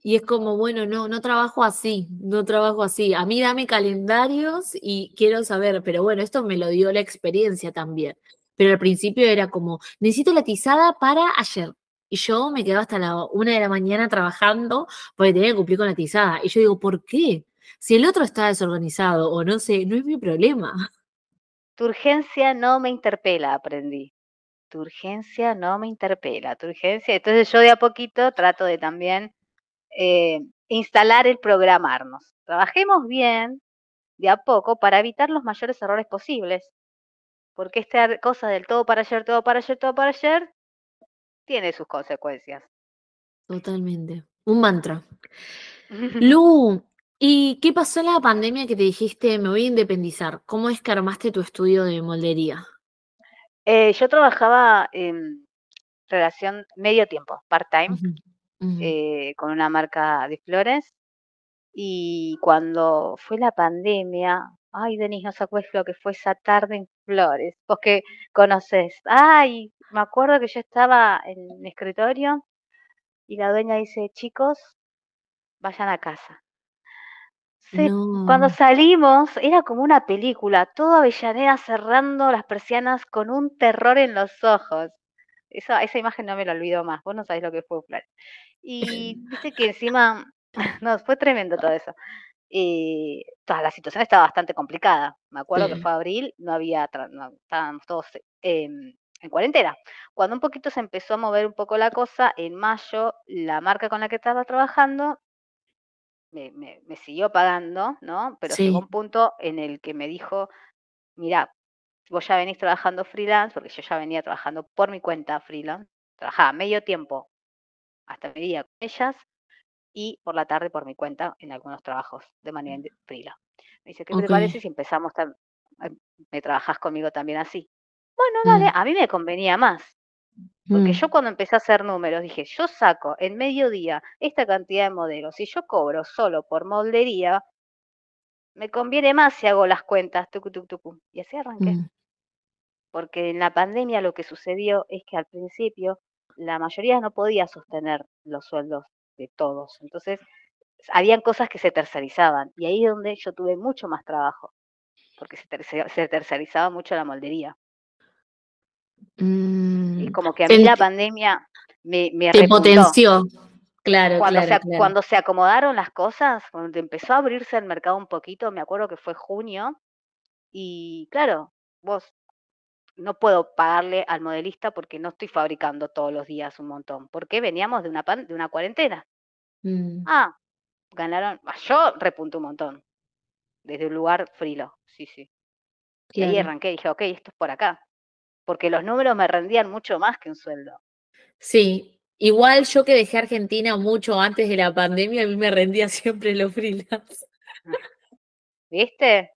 Y es como, bueno, no, no trabajo así, no trabajo así. A mí dame calendarios y quiero saber, pero bueno, esto me lo dio la experiencia también. Pero al principio era como, necesito la tizada para ayer. Y yo me quedaba hasta la una de la mañana trabajando porque tenía que cumplir con la tizada. Y yo digo, ¿por qué? Si el otro está desorganizado o no sé, no es mi problema. Tu urgencia no me interpela, aprendí. Tu urgencia no me interpela, tu urgencia. Entonces yo de a poquito trato de también eh, instalar el programarnos. Trabajemos bien de a poco para evitar los mayores errores posibles. Porque esta cosa del todo para ayer, todo para ayer, todo para ayer, tiene sus consecuencias. Totalmente. Un mantra. Lu, ¿Y qué pasó en la pandemia que te dijiste, me voy a independizar? ¿Cómo es que armaste tu estudio de moldería? Eh, yo trabajaba en relación medio tiempo, part-time, eh, con una marca de flores. Y cuando fue la pandemia, ay, Denis, no sabes lo que fue esa tarde en flores, vos que conoces. Ay, me acuerdo que yo estaba en mi escritorio y la dueña dice, chicos, vayan a casa. Cuando salimos era como una película, toda Avellaneda cerrando las persianas con un terror en los ojos. Esa, esa imagen no me la olvido más, vos no sabés lo que fue Flores. Y dice que encima, no, fue tremendo todo eso. Y toda la situación estaba bastante complicada. Me acuerdo que fue abril, no había, estábamos todos em, en cuarentena. Cuando un poquito se empezó a mover un poco la cosa, en mayo la marca con la que estaba trabajando me, me, siguió pagando, ¿no? Pero llegó un punto en el que me dijo, mira, vos ya venís trabajando freelance, porque yo ya venía trabajando por mi cuenta freelance, trabajaba medio tiempo hasta mi día con ellas y por la tarde por mi cuenta en algunos trabajos de manera freelance. Me dice, ¿qué te parece si empezamos, em, me trabajas conmigo también así? Bueno, dale, mm. a mí me convenía más. Porque mm. yo cuando empecé a hacer números dije, yo saco en mediodía esta cantidad de modelos y yo cobro solo por moldería, me conviene más si hago las cuentas, tucu, tucu, tucu. Y así arranqué. Mm. Porque en la pandemia lo que sucedió es que al principio la mayoría no podía sostener los sueldos de todos. Entonces, habían cosas que se tercerizaban. Y ahí es donde yo tuve mucho más trabajo. Porque se tercerizaba mucho la moldería. Y mm, como que a mí la pandemia me, me te potenció. Claro, cuando, se, cuando se acomodaron las cosas, cuando empezó a abrirse el mercado un poquito, me acuerdo que fue junio, y claro, vos no puedo pagarle al modelista porque no estoy fabricando todos los días un montón, porque veníamos de una, de una cuarentena. Mm. Ah, ganaron, ah, yo repunté un montón, desde un lugar frilo, sí, sí. Y ahí arranqué, dije, ok, esto es por acá porque los números me rendían mucho más que un sueldo. Sí, igual yo que dejé Argentina mucho antes de la pandemia, a mí me rendía siempre los freelance. ¿Viste?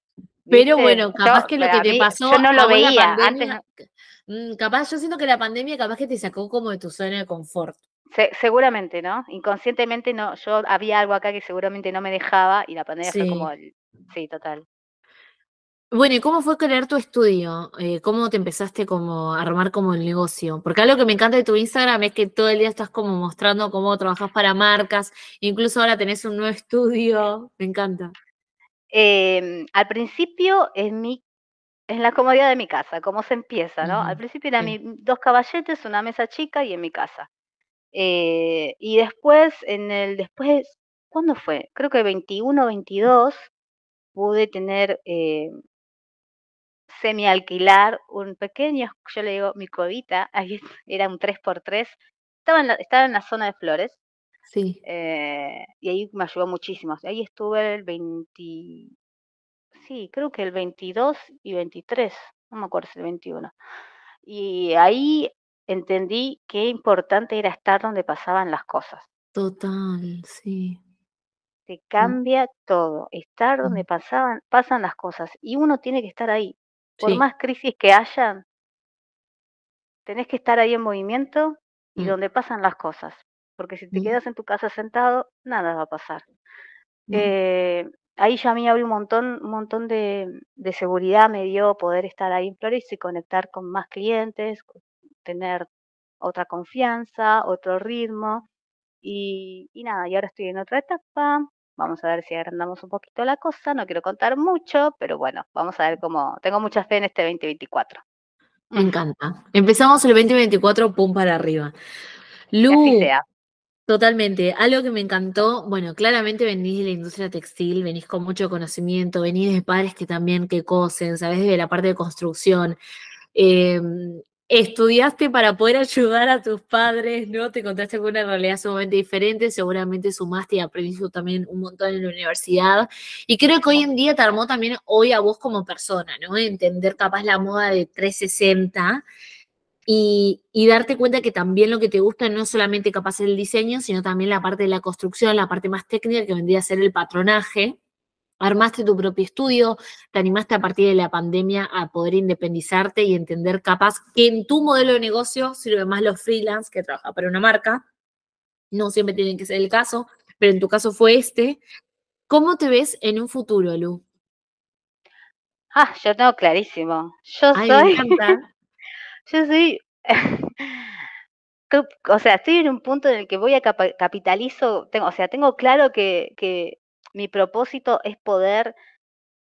Pero bueno, capaz que lo que te pasó. Yo no lo veía. antes mm, Capaz, yo siento que la pandemia capaz que te sacó como de tu zona de confort. seguramente, ¿no? Inconscientemente no, yo había algo acá que seguramente no me dejaba y la pandemia fue como el, sí, total. Bueno, ¿y cómo fue crear tu estudio? Eh, ¿Cómo te empezaste como a armar como el negocio? Porque algo que me encanta de tu Instagram es que todo el día estás como mostrando cómo trabajas para marcas, incluso ahora tenés un nuevo estudio, me encanta. Em, al principio en mi, en la comodidad de mi casa, cómo se empieza, ¿no? Al principio eran dos caballetes, una mesa chica y en mi casa. Eh, y después, en el, después, ¿cuándo fue? Creo que 21, 22, pude tener eh, semi-alquilar un pequeño, yo le digo mi covita, ahí era un 3x3, estaba en la, estaba en la zona de flores. Sí. Eh, y ahí me ayudó muchísimo. Ahí estuve el 20, sí, creo que el 22 y 23, no me acuerdo si el 21. Y ahí entendí qué importante era estar donde pasaban las cosas. Total, sí. Te mm. cambia todo, estar donde mm. pasaban, pasan las cosas y uno tiene que estar ahí. Por más crisis que haya, tenés que estar ahí en movimiento y mm. donde pasan las cosas. Porque si te quedas en tu casa sentado, nada va a pasar. Eh, ahí ya a mí abrió un montón, un montón de, seguridad, me dio poder estar ahí en Flores y conectar con más clientes, tener otra confianza, otro ritmo. Y, y nada, y ahora estoy en otra etapa, Vamos a ver si agrandamos un poquito la cosa. No quiero contar mucho, pero bueno, vamos a ver cómo. Tengo mucha fe en este 2024. Me encanta. Empezamos el 2024, pum para arriba. Lu, sea. Totalmente. Algo que me encantó, bueno, claramente venís de la industria textil, venís con mucho conocimiento, venís de padres que también que cosen, sabes de la parte de construcción. Eh, estudiaste para poder ayudar a tus padres, ¿no? Te encontraste con una realidad sumamente diferente, seguramente sumaste y aprendiste también un montón en la universidad. Y creo que hoy en día te armó también hoy a vos como persona, ¿no? Entender capaz la moda de 360 y, darte cuenta que también lo que te gusta no solamente capaz el diseño, sino también la parte de la construcción, la parte más técnica que vendría a ser el patronaje. Armaste tu propio estudio, te animaste a partir de la pandemia a poder independizarte y entender capaz que en tu modelo de negocio sirve más los freelance que trabaja para una marca. No siempre tienen que ser el caso, pero en tu caso fue este. ¿Cómo te ves en un futuro, Lu? Ah, yo tengo clarísimo. Yo soy. yo soy. o sea, estoy en un punto en el que voy a capitalizo, tengo, o sea, tengo claro que, que mi propósito es poder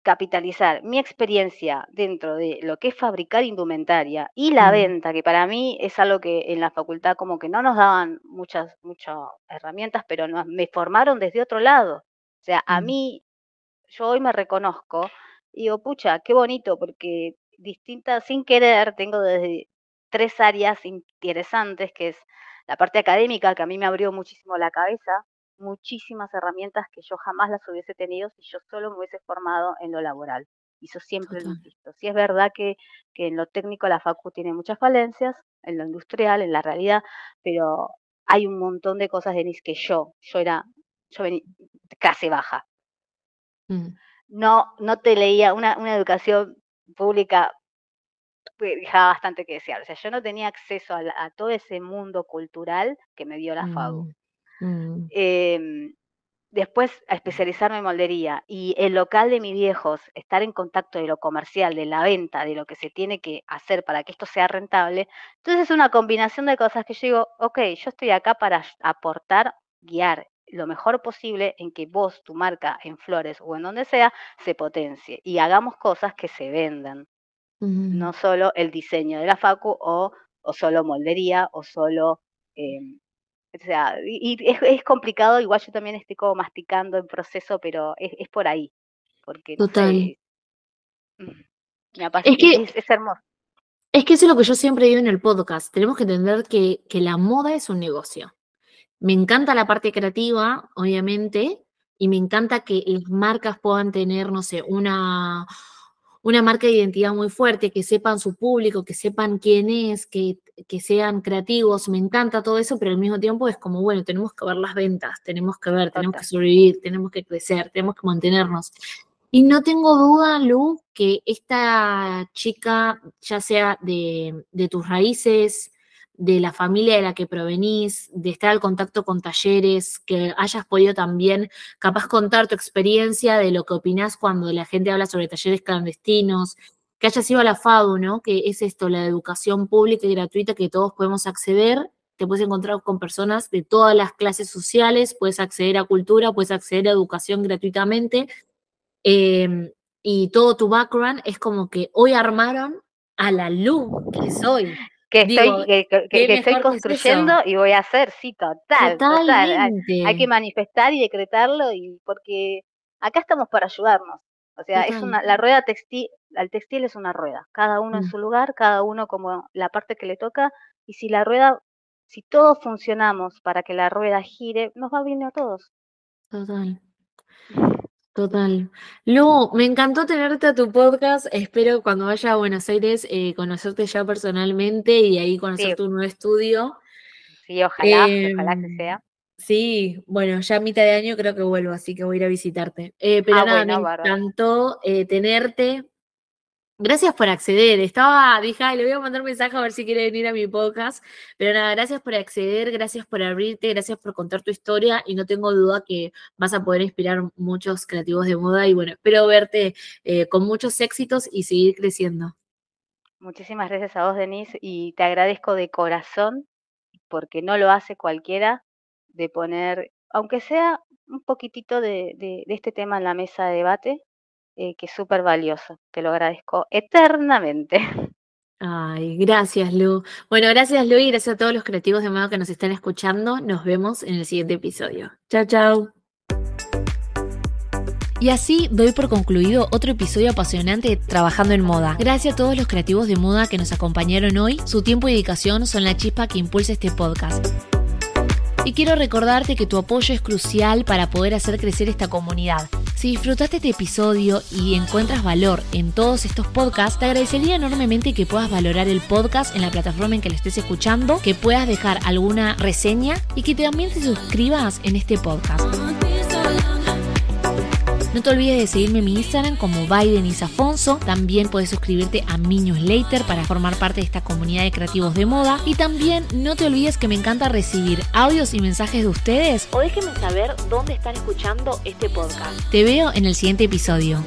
capitalizar mi experiencia dentro de lo que es fabricar indumentaria y la venta, que para mí es algo que en la facultad como que no nos daban muchas, muchas herramientas, pero me formaron desde otro lado. O sea, a mí, yo hoy me reconozco y digo, pucha, qué bonito, porque distintas, sin querer, tengo desde tres áreas interesantes, que es la parte académica, que a mí me abrió muchísimo la cabeza, muchísimas herramientas que yo jamás las hubiese tenido si yo solo me hubiese formado en lo laboral. Y eso siempre lo insisto. Sí es verdad que, que en lo técnico la facu tiene muchas falencias, en lo industrial, en la realidad, pero hay un montón de cosas, Denise, que yo, yo era, yo venía casi baja. Mm no, no te leía una, una educación pública dejaba bastante que desear. O sea, yo no tenía acceso a, todo ese mundo cultural que me dio la FADU. Mm, mm. Em, después a especializarme en moldería y el local de mis viejos, estar en contacto de lo comercial, de la venta, de lo que se tiene que hacer para que esto sea rentable. Entonces es una combinación de cosas que yo digo, ok, yo estoy acá para aportar, guiar lo mejor posible en que vos, tu marca, en flores o en donde sea, se potencie y hagamos cosas que se vendan. No solo el diseño de la facu o, o solo moldería o solo... Em, o sea, y, es, complicado, igual yo también estoy como masticando en proceso, pero es, por ahí. Porque, Total. Mm, es, que, es, hermoso. Es que eso es lo que yo siempre digo en el podcast. Tenemos que entender que, que la moda es un negocio. Me encanta la parte creativa, obviamente, y me encanta que las marcas puedan tener, no sé, una, una marca de identidad muy fuerte, que sepan su público, que sepan quién es, que, que, sean creativos, me encanta todo eso, pero al mismo tiempo es como, bueno, tenemos que ver las ventas, tenemos que ver, tenemos que sobrevivir, tenemos que crecer, tenemos que mantenernos. Y no tengo duda, Lu, que esta chica, ya sea de, de tus raíces, de la familia de la que provenís, de estar al contacto con talleres, que hayas podido también capaz contar tu experiencia de lo que opinás cuando la gente habla sobre talleres clandestinos, que hayas ido a la FADU, ¿no? Que es esto, la educación pública y gratuita que todos podemos acceder. Te puedes encontrar con personas de todas las clases sociales, puedes acceder a cultura, puedes acceder a educación gratuitamente. Em, y todo tu background es como que hoy armaron a la luz que soy que estoy, que, estoy construyendo y voy a hacer, sí, total, total. Hay, que manifestar y decretarlo y porque acá estamos para ayudarnos. O sea, es una, la rueda textil, el textil es una rueda, cada uno en mm. su lugar, cada uno como la parte que le toca, y si la rueda, si todos funcionamos para que la rueda gire, nos va bien a todos. Total. Total. Lu, me encantó tenerte a tu podcast. Espero cuando vaya a Buenos Aires eh, conocerte ya personalmente y ahí conocer tu nuevo estudio. Sí, ojalá, ojalá que em, sea. Sí, bueno, ya a mitad de año creo que vuelvo, así que voy a ir a visitarte. Eh, pero ah, nada, me encantó eh, tenerte. Gracias por acceder. Estaba, dije, le voy a mandar un mensaje a ver si quiere venir a mi podcast. Pero nada, gracias por acceder, gracias por abrirte, gracias por contar tu historia y no tengo duda que vas a poder inspirar muchos creativos de moda y bueno, espero verte eh, con muchos éxitos y seguir creciendo. Muchísimas gracias a vos, Denise, y te agradezco de corazón porque no lo hace cualquiera de poner, aunque sea un poquitito de, de este tema en la mesa de debate, eh, que es súper valioso. Te lo agradezco eternamente. Ay, gracias, Lu. Bueno, gracias, Lu, y gracias a todos los creativos de modo que nos están escuchando. Nos vemos en el siguiente episodio. Chao, chao. Y así doy por concluido otro episodio apasionante de Trabajando en Moda. Gracias a todos los creativos de moda que nos acompañaron hoy. Su tiempo y dedicación son la chispa que impulsa este podcast. Y quiero recordarte que tu apoyo es crucial para poder hacer crecer esta comunidad. Si disfrutaste este episodio y encuentras valor en todos estos podcasts, te agradecería enormemente que puedas valorar el podcast en la plataforma en que lo estés escuchando, que puedas dejar alguna reseña y que también te suscribas en este podcast. No te olvides de seguirme en mi Instagram como Biden Isafonso. También puedes suscribirte a mi newsletter para formar parte de esta comunidad de creativos de moda. Y también no te olvides que me encanta recibir audios y mensajes de ustedes o déjenme saber dónde están escuchando este podcast. Te veo en el siguiente episodio.